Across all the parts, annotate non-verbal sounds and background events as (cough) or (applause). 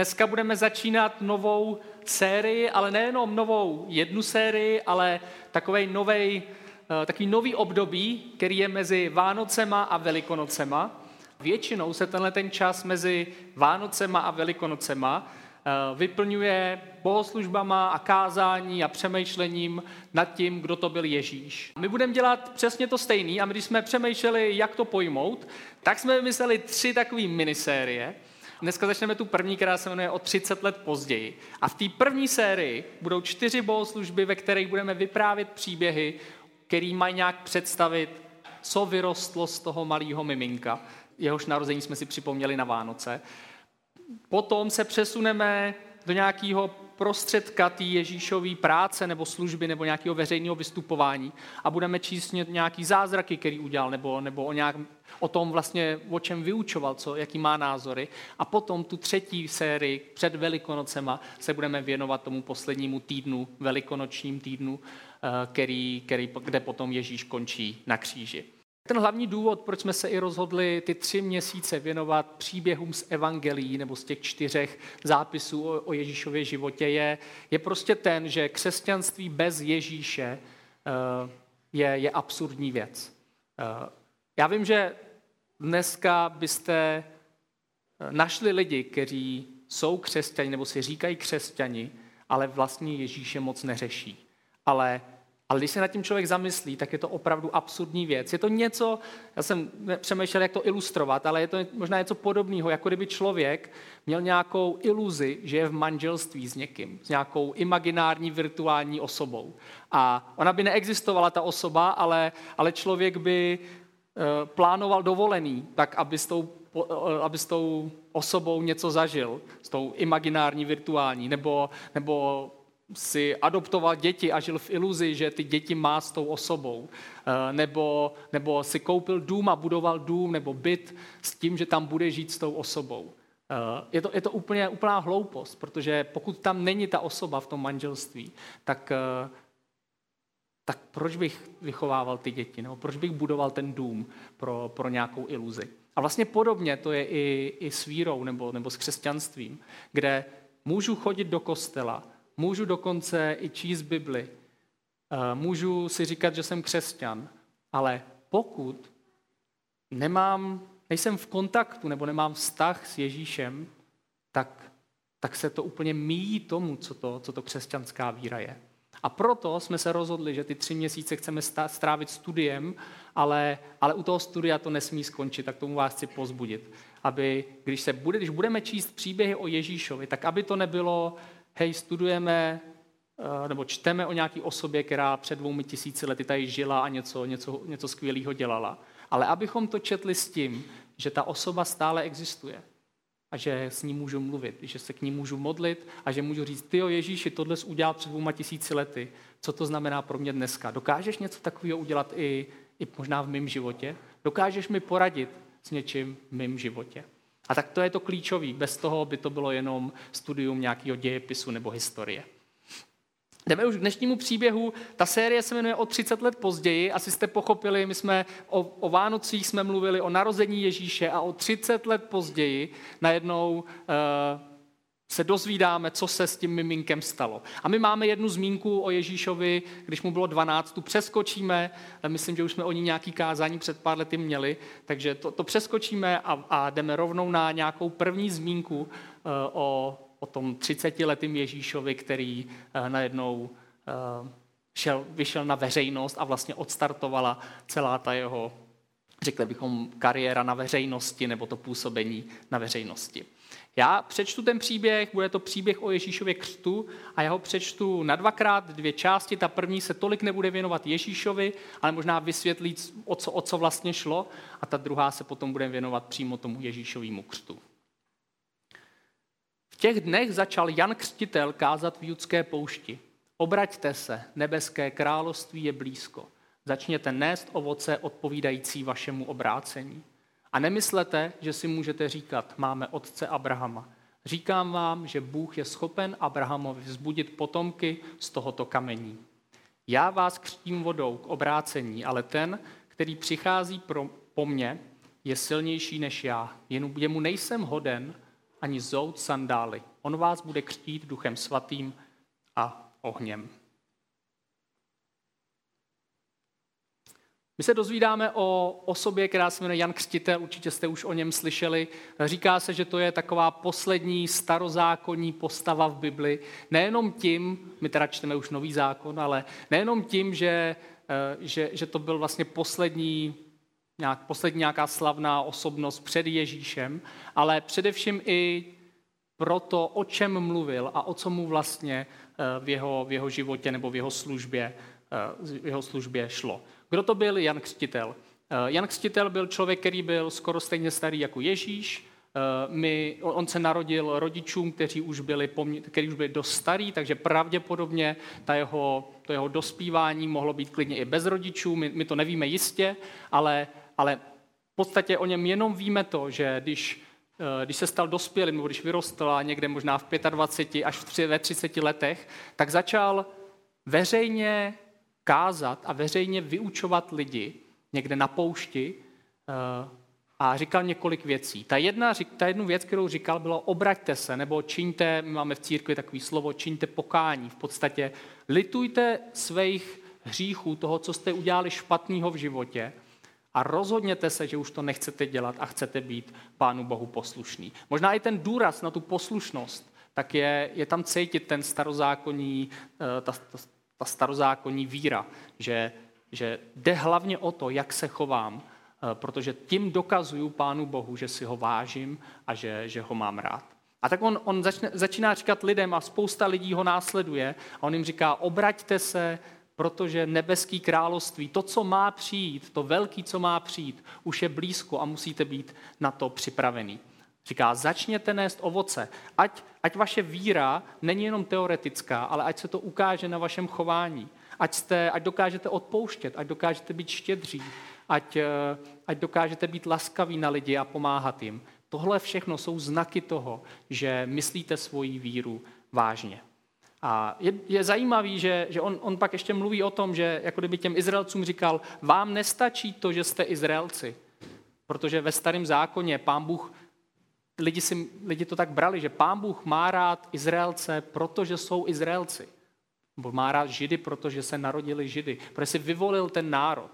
Dneska budeme začínat novou sérii, ale nejenom novou jednu sérii, ale takový nový, eh, takový nový období, který je mezi Vánocema a Velikonocema. Většinou se tenhle ten čas mezi Vánocema a Velikonocema eh, vyplňuje bohoslužbama a kázání a přemýšlením nad tím, kdo to byl Ježíš. My budeme dělat přesně to stejný a my, když jsme přemýšleli, jak to pojmout, tak jsme vymysleli tři takové minisérie. Dneska začneme tu první, která se jmenuje o 30 let později. A v té první sérii budou čtyři bohoslužby, ve kterých budeme vyprávět příběhy, který mají nějak představit, co vyrostlo z toho malého miminka. Jehož narození jsme si připomněli na Vánoce. Potom se přesuneme do nějakého prostředka té Ježíšové práce nebo služby nebo nějakého veřejného vystupování a budeme číst nějaký zázraky, který udělal, nebo, nebo o, nějak, o tom vlastně, o čem vyučoval, co, jaký má názory. A potom tu třetí sérii před Velikonocema se budeme věnovat tomu poslednímu týdnu, velikonočním týdnu, eh, který, který, kde potom Ježíš končí na kříži. Ten hlavní důvod, proč jsme se i rozhodli ty tři měsíce věnovat příběhům z evangelií nebo z těch čtyřech zápisů o, o Ježíšově životě, je, je prostě ten, že křesťanství bez Ježíše uh, je, je absurdní věc. Uh, já vím, že dneska byste eh, našli lidi, kteří jsou křesťani nebo si říkají křesťani, ale vlastně Ježíše moc neřeší. Ale ale když se nad tím člověk zamyslí, tak je to opravdu absurdní věc. Je to něco, já jsem přemýšlel, jak to ilustrovat, ale je to možná něco podobného, jako kdyby člověk měl nějakou iluzi, že je v manželství s někým, s nějakou imaginární virtuální osobou. A ona by neexistovala, ta osoba, ale, ale člověk by eh, plánoval dovolený, tak aby s tou eh, aby s tou osobou něco zažil, s tou imaginární, virtuální, nebo, nebo si adoptoval děti a žil v iluzi, že ty děti má s tou osobou. Eh, nebo, nebo si koupil dům a budoval dům nebo byt s tím, že tam bude žít s tou osobou. Eh, je to, je to úplně úplná hloupost, protože pokud tam není ta osoba v tom manželství, tak, eh, tak proč bych vychovával ty děti? Nebo proč bych budoval ten dům pro, pro nějakou iluzi? A vlastně podobně to je i, i s vírou nebo, nebo s křesťanstvím, kde můžu chodit do kostela, Můžu dokonce i číst Bibli. Eh, můžu si říkat, že jsem křesťan, ale pokud nemám, nejsem v kontaktu nebo nemám vztah s Ježíšem, tak, tak se to úplně míjí tomu, co to, co to křesťanská víra je. A proto jsme se rozhodli, že ty tři měsíce chceme strávit studiem, ale, ale u toho studia to nesmí skončit, tak tomu vás chci pozbudit. Aby, když, se bude, když budeme číst příběhy o Ježíšovi, tak aby to nebylo, hej, studujeme eh, nebo čteme o nějaké osobě, která před dvoumi tisíci lety tady žila a něco, něco, něco skvělého dělala. Ale abychom to četli s tím, že ta osoba stále existuje a že s ní můžu mluvit, že se k ní můžu modlit a že můžu říct, ty Ježíši, tohle jsi udělal před dvouma tisíci lety, co to znamená pro mě dneska? Dokážeš něco takového udělat i, i možná v mém životě? Dokážeš mi poradit s něčím v mém životě? A tak to je to klíčový. Bez toho by to bylo jenom studium nějakého dějepisu nebo historie. Jdeme už k dnešnímu příběhu. Ta série se jmenuje o 30 let později. Asi jste pochopili, my jsme o, o Vánocích jsme mluvili, o narození Ježíše a o 30 let později najednou uh, se dozvídáme, co se s tím miminkem stalo. A my máme jednu zmínku o Ježíšovi, když mu bylo 12, tu přeskočíme, myslím, že už jsme o ní nějaký kázání před pár lety měli, takže to, to přeskočíme a, a jdeme rovnou na nějakou první zmínku uh, o, o tom 30-letým Ježíšovi, který uh, najednou uh, šel, vyšel na veřejnost a vlastně odstartovala celá ta jeho, řekli bychom, kariéra na veřejnosti nebo to působení na veřejnosti. Já přečtu ten příběh, bude to příběh o Ježíšově křtu a já ho přečtu na dvakrát, dvě části. Ta první se tolik nebude věnovat Ježíšovi, ale možná vysvětlí, o co, o co vlastně šlo. A ta druhá se potom bude věnovat přímo tomu Ježíšovému křtu. V těch dnech začal Jan Křtitel kázat v judské poušti. Obraťte se, nebeské království je blízko. Začněte nést ovoce odpovídající vašemu obrácení. A nemyslete, že si můžete říkat, máme otce Abrahama. Říkám vám, že Bůh je schopen Abrahamovi vzbudit potomky z tohoto kamení. Já vás křtím vodou k obrácení, ale ten, který přichází pro, po mně, je silnější než já. Jen jemu nejsem hoden ani zout sandály. On vás bude křtít duchem svatým a ohněm. My se dozvídáme o osobě, která se jmenuje Jan Křtitel, určitě jste už o něm slyšeli. Říká se, že to je taková poslední starozákonní postava v Bibli. Nejenom tím, my teda čteme už nový zákon, ale nejenom tím, že, eh, že, že to byl vlastně poslední, nějak, poslední nějaká slavná osobnost před Ježíšem, ale především i pro to, o čem mluvil a o co mu vlastně eh, v jeho, v jeho životě nebo v jeho službě, eh, v jeho službě šlo. Kdo to byl? Jan Křtitel. Eh, Jan Křtitel byl člověk, který byl skoro stejně starý jako Ježíš. Eh, my, on se narodil rodičům, kteří už byli, kteří už byli dost starý, takže pravděpodobně ta jeho, to jeho dospívání mohlo být klidně i bez rodičů. My, my to nevíme jistě, ale, ale v podstatě o něm jenom víme to, že když eh, když se stal dospělým, nebo když vyrostl a někde možná v 25 až v 30 letech, tak začal veřejně kázat a veřejně vyučovat lidi někde na poušti eh, a říkal několik věcí. Ta jedna, ta jednu věc, kterou říkal, bylo obraťte se, nebo čiňte, my máme v církvi takový slovo, čiňte pokání. V podstatě litujte svých hříchů, toho, co jste udělali špatného v životě a rozhodněte se, že už to nechcete dělat a chcete být Pánu Bohu poslušný. Možná i ten důraz na tu poslušnost, tak je, je tam cítit ten starozákonní, eh, ta, ta, ta starozákonní víra, že, že jde hlavně o to, jak se chovám, eh, protože tím dokazuju Pánu Bohu, že si ho vážím a že, že ho mám rád. A tak on, on začne, začíná říkat lidem a spousta lidí ho následuje a on jim říká, obraťte se, protože nebeský království, to, co má přijít, to velký, co má přijít, už je blízko a musíte být na to připravený. Říká, začněte nést ovoce. Ať, ať vaše víra není jenom teoretická, ale ať se to ukáže na vašem chování. Ať, jste, ať dokážete odpouštět, ať dokážete být štědří, ať, eh, ať dokážete být laskaví na lidi a pomáhat jim. Tohle všechno jsou znaky toho, že myslíte svoji víru vážně. A je, je zajímavý, že, že on, on pak ještě mluví o tom, že jako kdyby těm Izraelcům říkal, vám nestačí to, že jste Izraelci, protože ve starém zákoně pán Bůh lidi, si, lidi to tak brali, že pán Bůh má rád Izraelce, protože jsou Izraelci. Nebo má rád Židy, protože se narodili Židy. Protože si vyvolil ten národ.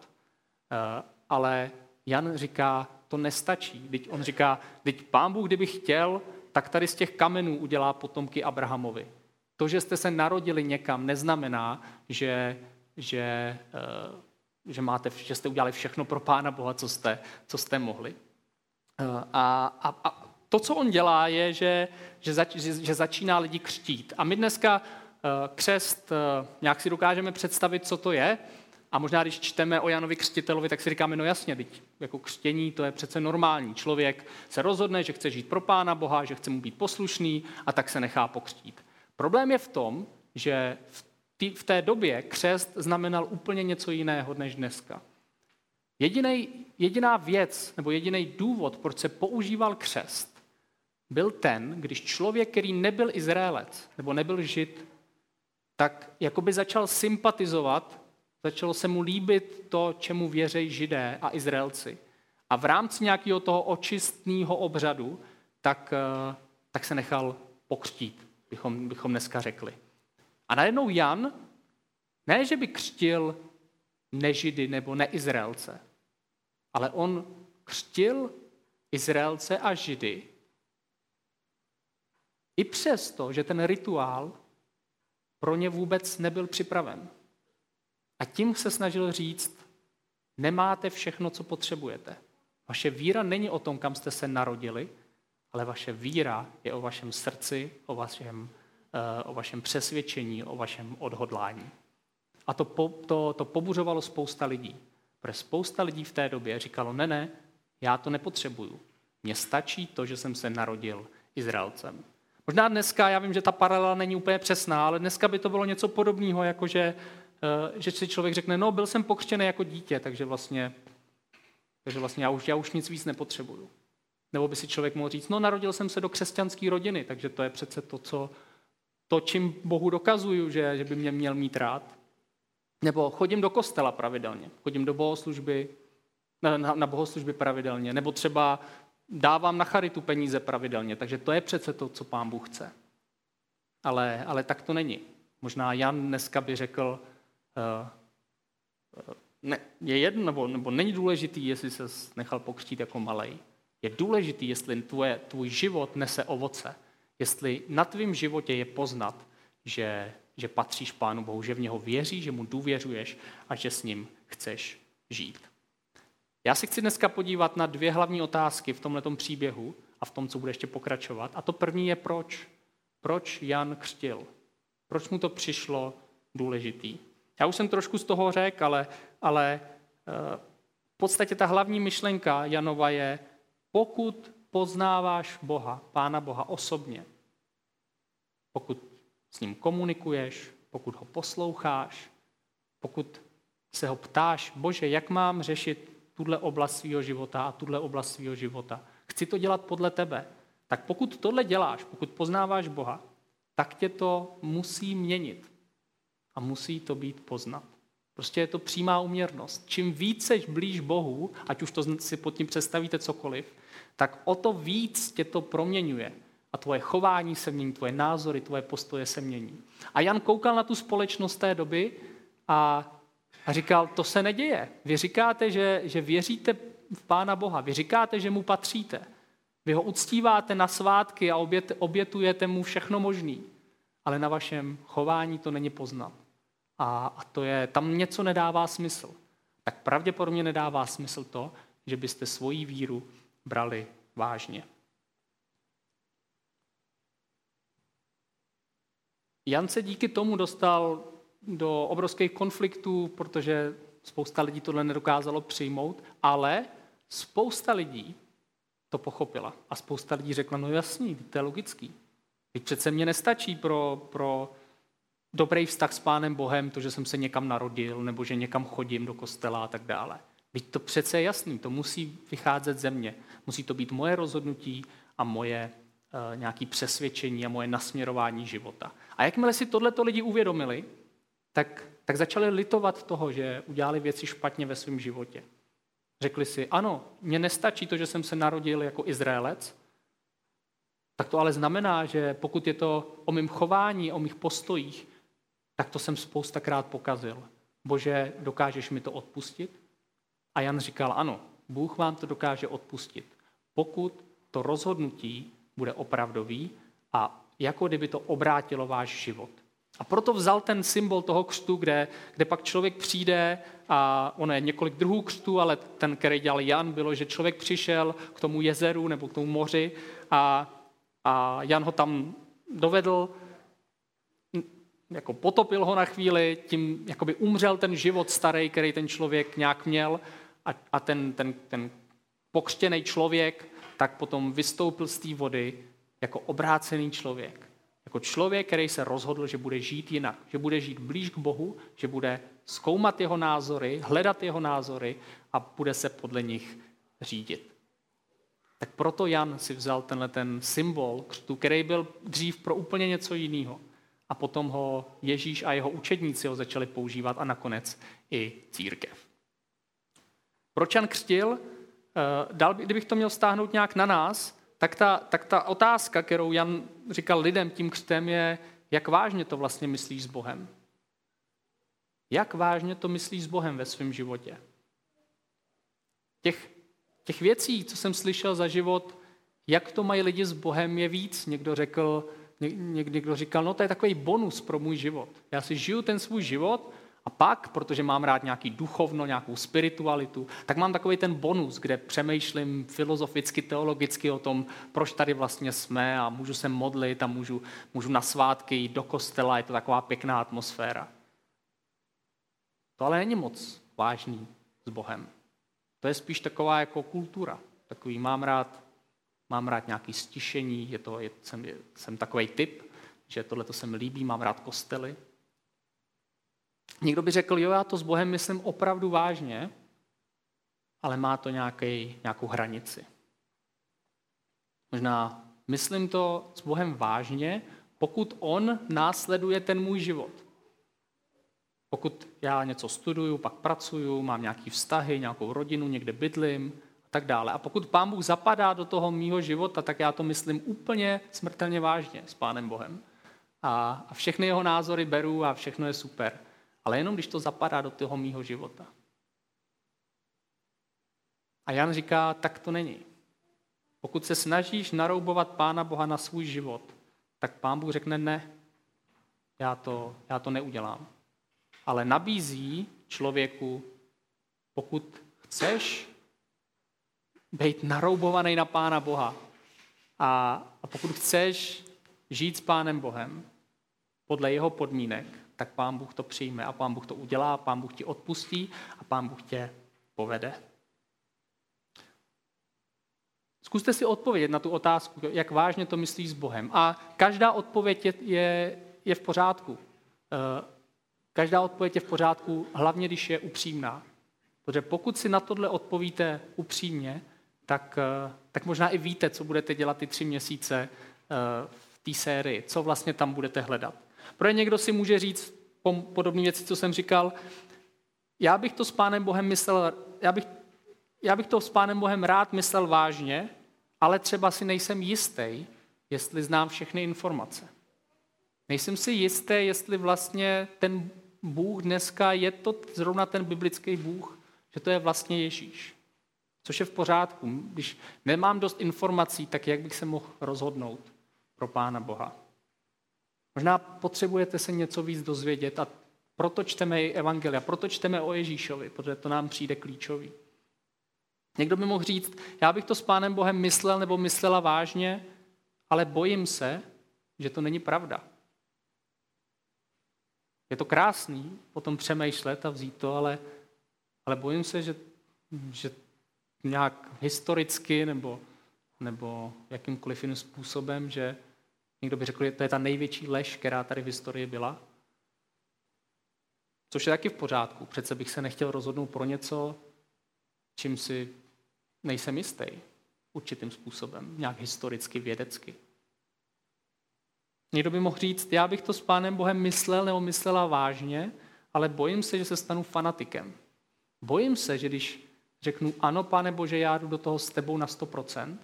Eh, ale Jan říká, to nestačí. Teď on říká, teď pán Bůh, kdyby chtěl, tak tady z těch kamenů udělá potomky Abrahamovi. To, že jste se narodili někam, neznamená, že, že, eh, že, máte, že jste udělali všechno pro Pána Boha, co jste, co jste mohli. Eh, a, a, a to, co on dělá, je, že, že, zač, že, že začíná lidi křtít. A my dneska uh, křest uh, nějak si dokážeme představit, co to je. A možná, když čteme o Janovi Křtitelovi, tak si říkáme, no jasně, teď jako křtění to je přece normální. Člověk se rozhodne, že chce žít pro Pána Boha, že chce mu být poslušný a tak se nechá pokřtít. Problém je v tom, že v, tý, v té době křest znamenal úplně něco jiného než dneska. Jedinej, jediná věc nebo jediný důvod, proč se používal křest, byl ten, když člověk, který nebyl Izraelec nebo nebyl Žid, tak jakoby začal sympatizovat, začalo se mu líbit to, čemu věří Židé a Izraelci. A v rámci nějakého toho očistného obřadu, tak, eh, tak se nechal pokřtít, bychom, bychom dneska řekli. A najednou Jan, ne, že by křtil nežidy nebo neizraelce, ale on křtil Izraelce a Židy, i přesto, že ten rituál pro ně vůbec nebyl připraven. A tím se snažil říct, nemáte všechno, co potřebujete. Vaše víra není o tom, kam jste se narodili, ale vaše víra je o vašem srdci, o vašem, eh, o vašem přesvědčení, o vašem odhodlání. A to, po, to, to pobuřovalo spousta lidí. Protože spousta lidí v té době říkalo, ne, ne, já to nepotřebuju. Mně stačí to, že jsem se narodil Izraelcem. Možná dneska, já vím, že ta paralela není úplně přesná, ale dneska by to bylo něco podobného, jako že, eh, že si člověk řekne, no byl jsem pokřtěný jako dítě, takže vlastně, takže vlastně já, už, já už nic víc nepotřebuju. Nebo by si člověk mohl říct, no narodil jsem se do křesťanské rodiny, takže to je přece to, co, to čím Bohu dokazuju, že, že by mě měl mít rád. Nebo chodím do kostela pravidelně, chodím do bohoslužby, na, na bohoslužby pravidelně, nebo třeba dávám na charitu peníze pravidelně, takže to je přece to, co pán Bůh chce. Ale, ale tak to není. Možná Jan dneska by řekl, uh, ne, je jedno, nebo, nebo není důležitý, jestli se nechal pokřtít jako malej. Je důležitý, jestli tvoje, tvůj život nese ovoce. Jestli na tvém životě je poznat, že, že patříš Pánu Bohu, že v něho věříš, že mu důvěřuješ a že s ním chceš žít. Já si chci dneska podívat na dvě hlavní otázky v tomto příběhu a v tom, co bude ještě pokračovat. A to první je proč. Proč Jan křtil? Proč mu to přišlo důležitý? Já už jsem trošku z toho řekl, ale, ale eh, v podstatě ta hlavní myšlenka Janova je, pokud poznáváš Boha, Pána Boha osobně, pokud s ním komunikuješ, pokud ho posloucháš, pokud se ho ptáš, Bože, jak mám řešit tuhle oblast svého života a tuhle oblast svého života. Chci to dělat podle tebe. Tak pokud tohle děláš, pokud poznáváš Boha, tak tě to musí měnit. A musí to být poznat. Prostě je to přímá uměrnost. Čím více blíž Bohu, ať už to si pod tím představíte cokoliv, tak o to víc tě to proměňuje. A tvoje chování se mění, tvoje názory, tvoje postoje se mění. A Jan koukal na tu společnost té doby a, a říkal, to se neděje. Vy říkáte, že, že věříte v Pána Boha, vy říkáte, že mu patříte. Vy ho uctíváte na svátky a obět, obětujete mu všechno možný. Ale na vašem chování to není poznat. A, a to je, tam něco nedává smysl. Tak pravděpodobně nedává smysl to, že byste svoji víru brali vážně. Jan se díky tomu dostal do obrovských konfliktů, protože spousta lidí tohle nedokázalo přijmout, ale spousta lidí to pochopila. A spousta lidí řekla, no jasný, to je logický. Teď přece mě nestačí pro, pro dobrý vztah s Pánem Bohem, to, že jsem se někam narodil, nebo že někam chodím do kostela a tak dále. Teď to přece je jasný, to musí vycházet ze mě. Musí to být moje rozhodnutí a moje uh, nějaké přesvědčení a moje nasměrování života. A jakmile si tohleto lidi uvědomili, tak, tak začali litovat toho, že udělali věci špatně ve svém životě. Řekli si, ano, mně nestačí to, že jsem se narodil jako Izraelec, tak to ale znamená, že pokud je to o mém chování, o mých postojích, tak to jsem spoustakrát pokazil. Bože, dokážeš mi to odpustit? A Jan říkal, ano, Bůh vám to dokáže odpustit, pokud to rozhodnutí bude opravdový a jako kdyby to obrátilo váš život. A proto vzal ten symbol toho křtu, kde, kde pak člověk přijde a ono je několik druhů křtů, ale ten, který dělal Jan, bylo, že člověk přišel k tomu jezeru nebo k tomu moři a, a Jan ho tam dovedl, jako potopil ho na chvíli, tím jakoby umřel ten život starý, který ten člověk nějak měl a, a ten, ten, ten pokřtěný člověk tak potom vystoupil z té vody jako obrácený člověk. Jako člověk, který se rozhodl, že bude žít jinak, že bude žít blíž k Bohu, že bude zkoumat jeho názory, hledat jeho názory a bude se podle nich řídit. Tak proto Jan si vzal tenhle ten symbol křtu, který byl dřív pro úplně něco jiného. A potom ho Ježíš a jeho učedníci ho začali používat a nakonec i církev. Proč Jan křtil? Eh, dal, kdybych to měl stáhnout nějak na nás, tak ta, tak ta otázka, kterou Jan říkal lidem tím křtem, je, jak vážně to vlastně myslíš s Bohem. Jak vážně to myslíš s Bohem ve svém životě. Těch, těch věcí, co jsem slyšel za život, jak to mají lidi s Bohem, je víc. Někdo řekl, někdo říkal, no to je takový bonus pro můj život. Já si žiju ten svůj život a pak, protože mám rád nějaký duchovno, nějakou spiritualitu, tak mám takový ten bonus, kde přemýšlím filozoficky, teologicky o tom, proč tady vlastně jsme a můžu se modlit a můžu, můžu na svátky jít do kostela, je to taková pěkná atmosféra. To ale není moc vážný s Bohem. To je spíš taková jako kultura. Takový mám rád, mám rád nějaký stišení, je to, je, jsem, jsem takový typ, že tohle to se mi líbí, mám rád kostely, Někdo by řekl, jo, já to s Bohem myslím opravdu vážně, ale má to nějaký, nějakou hranici. Možná myslím to s Bohem vážně, pokud On následuje ten můj život. Pokud já něco studuju, pak pracuju, mám nějaké vztahy, nějakou rodinu, někde bydlím a tak dále. A pokud Pán Bůh zapadá do toho mýho života, tak já to myslím úplně smrtelně vážně s Pánem Bohem. A, a všechny jeho názory beru a všechno je super. Ale jenom když to zapadá do toho mýho života. A Jan říká, tak to není. Pokud se snažíš naroubovat Pána Boha na svůj život, tak Pán Bůh řekne ne, já to, já to neudělám. Ale nabízí člověku, pokud chceš být naroubovaný na Pána Boha a, a pokud chceš žít s Pánem Bohem podle jeho podmínek, tak Pán Bůh to přijme a Pán Bůh to udělá, Pán Bůh ti odpustí a Pán Bůh tě povede. Zkuste si odpovědět na tu otázku, jak vážně to myslíš s Bohem. A každá odpověď je, je, je v pořádku. Eh, každá odpověď je v pořádku, hlavně když je upřímná. Protože pokud si na tohle odpovíte upřímně, tak, eh, tak možná i víte, co budete dělat ty tři měsíce eh, v té sérii, co vlastně tam budete hledat. Pro někdo si může říct podobné věci, co jsem říkal, já bych to s Pánem Bohem myslel, já bych, já bych to s Pánem Bohem rád myslel vážně, ale třeba si nejsem jistý, jestli znám všechny informace. Nejsem si jistý, jestli vlastně ten Bůh dneska je to zrovna ten biblický Bůh, že to je vlastně Ježíš. Což je v pořádku. Když nemám dost informací, tak jak bych se mohl rozhodnout pro Pána Boha? Možná potřebujete se něco víc dozvědět a proto čteme i Evangelia, proto čteme o Ježíšovi, protože to nám přijde klíčový. Někdo by mohl říct, já bych to s Pánem Bohem myslel nebo myslela vážně, ale bojím se, že to není pravda. Je to krásný potom přemýšlet a vzít to, ale, ale bojím se, že, že nějak historicky nebo, nebo jakýmkoliv jiným způsobem, že někdo by řekl, že to je ta největší lež, která tady v historii byla. Což je taky v pořádku. Přece bych se nechtěl rozhodnout pro něco, čím si nejsem jistý určitým způsobem, nějak historicky, vědecky. Někdo by mohl říct, já bych to s Pánem Bohem myslel nebo myslela vážně, ale bojím se, že se stanu fanatikem. Bojím se, že když řeknu, ano, Pane Bože, já jdu do toho s tebou na 100%,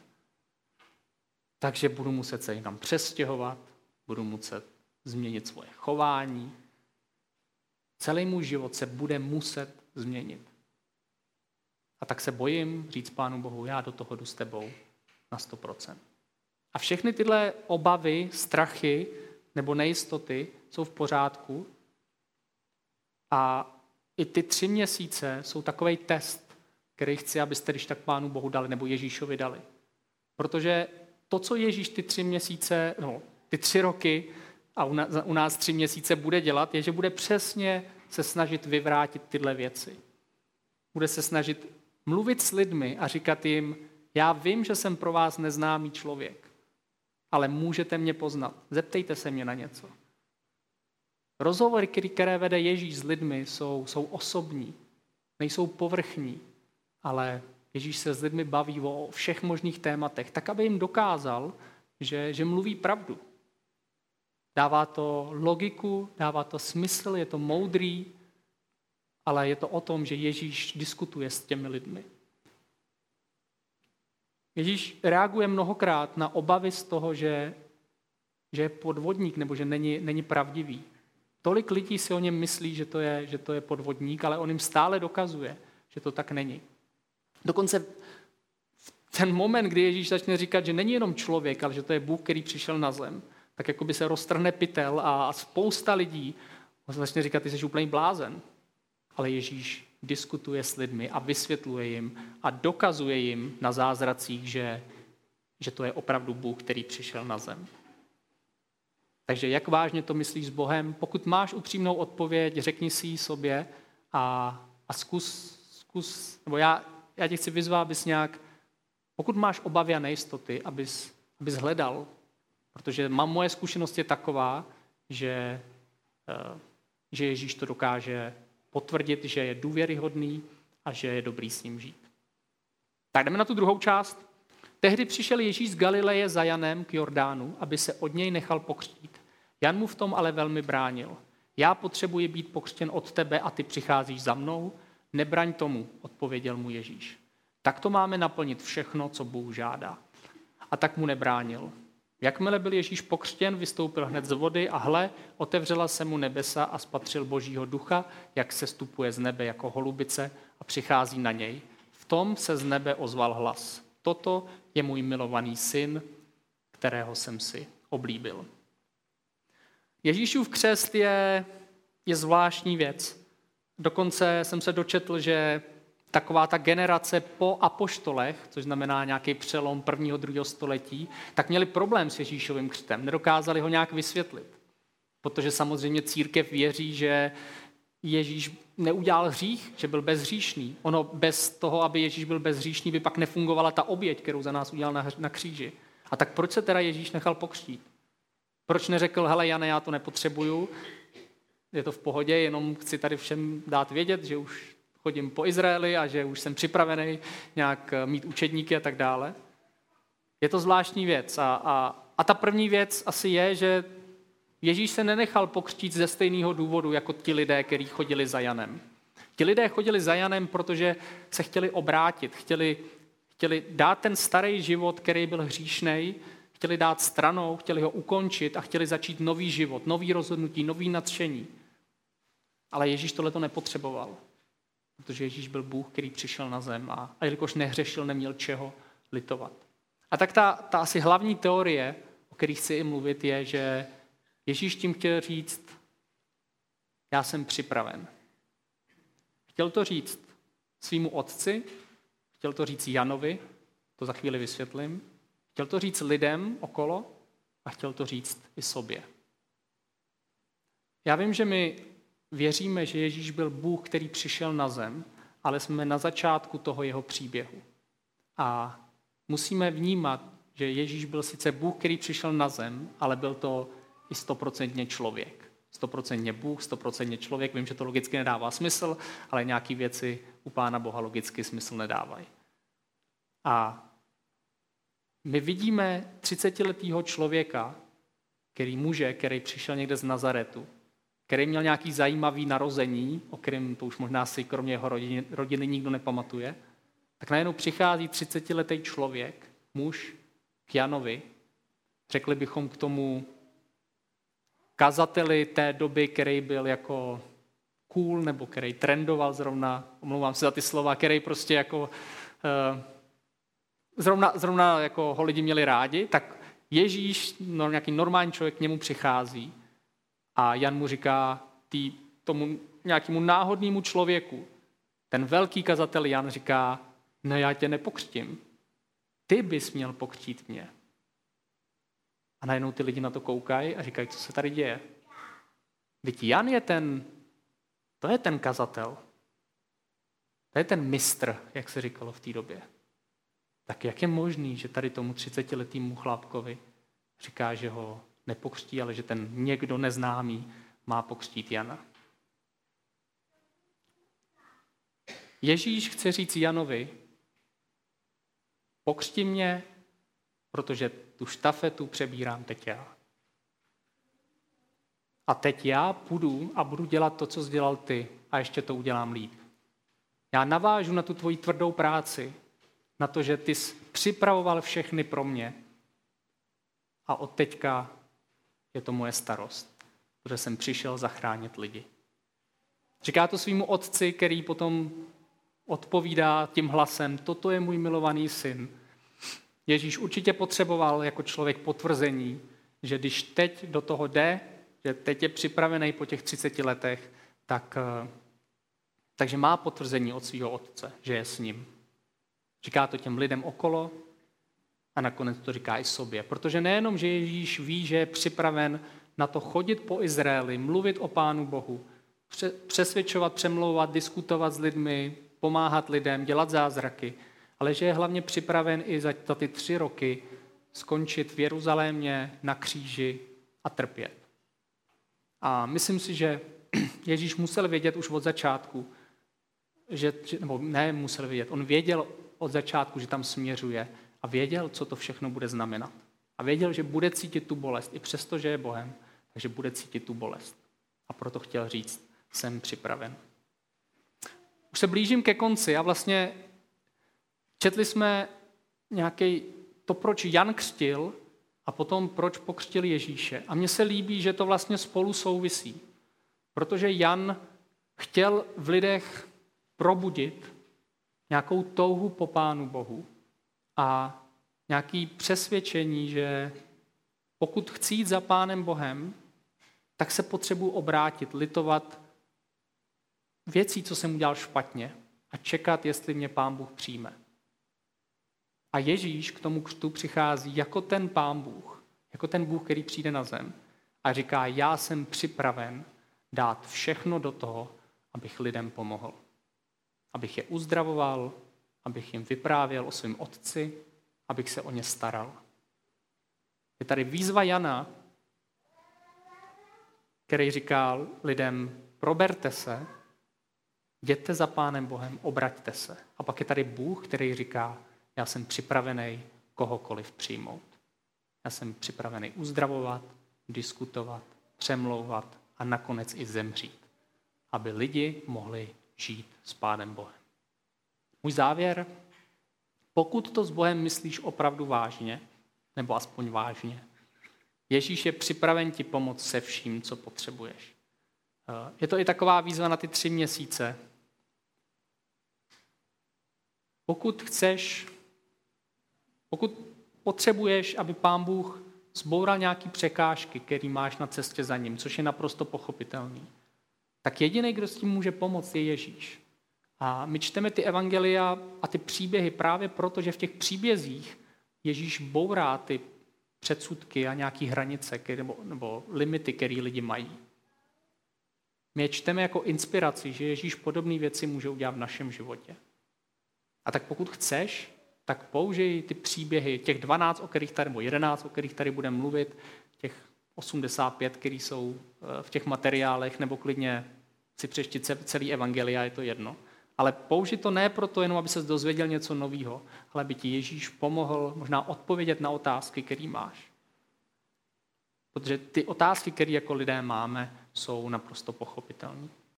takže budu muset se někam přestěhovat, budu muset změnit svoje chování. Celý můj život se bude muset změnit. A tak se bojím říct Pánu Bohu, já do toho jdu s tebou na 100%. A všechny tyhle obavy, strachy nebo nejistoty jsou v pořádku. A i ty tři měsíce jsou takový test, který chci, abyste když tak Pánu Bohu dali nebo Ježíšovi dali. Protože to, co Ježíš ty tři měsíce, no, ty tři roky a u nás tři měsíce bude dělat, je, že bude přesně se snažit vyvrátit tyhle věci. Bude se snažit mluvit s lidmi a říkat jim, já vím, že jsem pro vás neznámý člověk, ale můžete mě poznat. Zeptejte se mě na něco. Rozhovory, které vede Ježíš s lidmi, jsou, jsou osobní, nejsou povrchní, ale Ježíš se s lidmi baví o všech možných tématech, tak aby jim dokázal, že, že mluví pravdu. Dává to logiku, dává to smysl, je to moudrý, ale je to o tom, že Ježíš diskutuje s těmi lidmi. Ježíš reaguje mnohokrát na obavy z toho, že, že je podvodník nebo že není, není pravdivý. Tolik lidí si o něm myslí, že to, je, že to je podvodník, ale on jim stále dokazuje, že to tak není. Dokonce ten moment, kdy Ježíš začne říkat, že není jenom člověk, ale že to je Bůh, který přišel na zem, tak jako by se roztrhne pytel a spousta lidí začne říkat, ty jsi úplný blázen. Ale Ježíš diskutuje s lidmi a vysvětluje jim a dokazuje jim na zázracích, že, že to je opravdu Bůh, který přišel na zem. Takže jak vážně to myslíš s Bohem? Pokud máš upřímnou odpověď, řekni si ji sobě a, a zkus, zkus, nebo já, já tě chci vyzvat, abys nějak, pokud máš obavy a nejistoty, abys, abys hledal, protože mám moje zkušenost je taková, že, eh, že Ježíš to dokáže potvrdit, že je důvěryhodný a že je dobrý s ním žít. Tak jdeme na tu druhou část. Tehdy přišel Ježíš z Galileje za Janem k Jordánu, aby se od něj nechal pokřtít. Jan mu v tom ale velmi bránil. Já potřebuji být pokřtěn od tebe a ty přicházíš za mnou? Nebraň tomu, odpověděl mu Ježíš. Tak to máme naplnit všechno, co Bůh žádá. A tak mu nebránil. Jakmile byl Ježíš pokřtěn, vystoupil hned z vody a hle, otevřela se mu nebesa a spatřil Božího ducha, jak se stupuje z nebe jako holubice a přichází na něj. V tom se z nebe ozval hlas. Toto je můj milovaný syn, kterého jsem si oblíbil. Ježíšův křest je, je zvláštní věc. Dokonce jsem se dočetl, že taková ta generace po apoštolech, což znamená nějaký přelom prvního, druhého století, tak měli problém s Ježíšovým křtem. Nedokázali ho nějak vysvětlit. Protože samozřejmě církev věří, že Ježíš neudělal hřích, že byl bezhříšný. Ono bez toho, aby Ježíš byl bezhříšný, by pak nefungovala ta oběť, kterou za nás udělal na, kříži. A tak proč se teda Ježíš nechal pokřtít? Proč neřekl, hele Jane, já to nepotřebuju, je to v pohodě, jenom chci tady všem dát vědět, že už chodím po Izraeli a že už jsem připravený nějak eh, mít učedníky a tak dále. Je to zvláštní věc. A, a, a ta první věc asi je, že Ježíš se nenechal pokřtít ze stejného důvodu jako ti lidé, kteří chodili za Janem. Ti lidé chodili za Janem, protože se chtěli obrátit, chtěli, chtěli dát ten starý život, který byl hříšný, chtěli dát stranou, chtěli ho ukončit a chtěli začít nový život, nový rozhodnutí, nový nadšení. Ale Ježíš tohle to nepotřeboval, protože Ježíš byl Bůh, který přišel na zem a, a jelikož nehřešil, neměl čeho litovat. A tak ta, ta asi hlavní teorie, o které chci i mluvit, je, že Ježíš tím chtěl říct, já jsem připraven. Chtěl to říct svýmu otci, chtěl to říct Janovi, to za chvíli vysvětlím, chtěl to říct lidem okolo a chtěl to říct i sobě. Já vím, že my věříme, že Ježíš byl Bůh, který přišel na zem, ale jsme na začátku toho jeho příběhu. A musíme vnímat, že Ježíš byl sice Bůh, který přišel na zem, ale byl to i stoprocentně člověk. Stoprocentně Bůh, stoprocentně člověk. Vím, že to logicky nedává smysl, ale nějaké věci u Pána Boha logicky smysl nedávají. A my vidíme 30-letého člověka, který muže, který přišel někde z Nazaretu, který měl nějaký zajímavý narození, o kterém to už možná si kromě jeho rodiny, rodiny nikdo nepamatuje, tak najednou přichází 30-letý člověk, muž, k Janovi, řekli bychom k tomu kazateli té doby, který byl jako cool, nebo který trendoval zrovna, omlouvám se za ty slova, který prostě jako uh, zrovna, zrovna jako ho lidi měli rádi, tak Ježíš, no, nějaký normální člověk k němu přichází a Jan mu říká tý, tomu nějakému náhodnému člověku, ten velký kazatel Jan říká, no já tě nepokřtím, ty bys měl pokřtít mě. A najednou ty lidi na to koukají a říkají, co se tady děje. Teď Jan je ten, to je ten kazatel. To je ten mistr, jak se říkalo v té době. Tak jak je možný, že tady tomu 30-letýmu chlapkovi říká, že ho nepokřtí, ale že ten někdo neznámý má pokřtít Jana? Ježíš chce říct Janovi, pokřti mě, protože tu štafetu přebírám teď já. A teď já půjdu a budu dělat to, co jsi dělal ty a ještě to udělám líp. Já navážu na tu tvoji tvrdou práci, na to, že ty jsi připravoval všechny pro mě a od teďka je to moje starost, protože jsem přišel zachránit lidi. Říká to svýmu otci, který potom odpovídá tím hlasem, toto je můj milovaný syn, Ježíš určitě potřeboval jako člověk potvrzení, že když teď do toho jde, že teď je připravený po těch 30 letech, tak, eh, takže má potvrzení od svého otce, že je s ním. Říká to těm lidem okolo a nakonec to říká i sobě. Protože nejenom, že Ježíš ví, že je připraven na to chodit po Izraeli, mluvit o Pánu Bohu, přesvědčovat, přemlouvat, diskutovat s lidmi, pomáhat lidem, dělat zázraky, ale že je hlavně připraven i za, ty tři roky skončit v Jeruzalémě na kříži a trpět. A myslím si, že (clears throat) Ježíš musel vědět už od začátku, že, nebo ne musel vědět, on věděl od začátku, že tam směřuje a věděl, co to všechno bude znamenat. A věděl, že bude cítit tu bolest, i přesto, že je Bohem, takže bude cítit tu bolest. A proto chtěl říct, jsem připraven. Už se blížím ke konci a vlastně četli jsme nějaký to, proč Jan křtil a potom proč pokřtil Ježíše. A mně se líbí, že to vlastně spolu souvisí. Protože Jan chtěl v lidech probudit nějakou touhu po Pánu Bohu a nějaké přesvědčení, že pokud chci jít za Pánem Bohem, tak se potřebuji obrátit, litovat věcí, co jsem udělal špatně a čekat, jestli mě Pán Bůh přijme. A Ježíš k tomu křtu přichází jako ten Pán Bůh, jako ten Bůh, který přijde na zem a říká, já jsem připraven dát všechno do toho, abych lidem pomohl. Abych je uzdravoval, abych jim vyprávěl o svém otci, abych se o ně staral. Je tady výzva Jana, který říká lidem, proberte se, jděte za Pánem Bohem, obraťte se. A pak je tady Bůh, který říká, já jsem připravený kohokoliv přijmout. Já jsem připravený uzdravovat, diskutovat, přemlouvat a nakonec i zemřít, aby lidi mohli žít s Pánem Bohem. Můj závěr, pokud to s Bohem myslíš opravdu vážně, nebo aspoň vážně, Ježíš je připraven ti pomoct se vším, co potřebuješ. Eh, je to i taková výzva na ty tři měsíce. Pokud chceš, pokud potřebuješ, aby pán Bůh zboural nějaký překážky, který máš na cestě za ním, což je naprosto pochopitelný, tak jediný, kdo s tím může pomoct, je Ježíš. A my čteme ty evangelia a ty příběhy právě proto, že v těch příbězích Ježíš bourá ty předsudky a nějaké hranice nebo, nebo limity, které lidi mají. My je čteme jako inspiraci, že Ježíš podobné věci může udělat v našem životě. A tak pokud chceš, tak použij ty příběhy, těch 12, o kterých tady, nebo 11, o kterých tady budeme mluvit, těch 85, které jsou eh, v těch materiálech, nebo klidně si přešti celý evangelia, je to jedno. Ale použij to ne proto jenom, aby se dozvěděl něco nového, ale aby ti Ježíš pomohl možná odpovědět na otázky, které máš. Protože ty otázky, které jako lidé máme, jsou naprosto pochopitelné.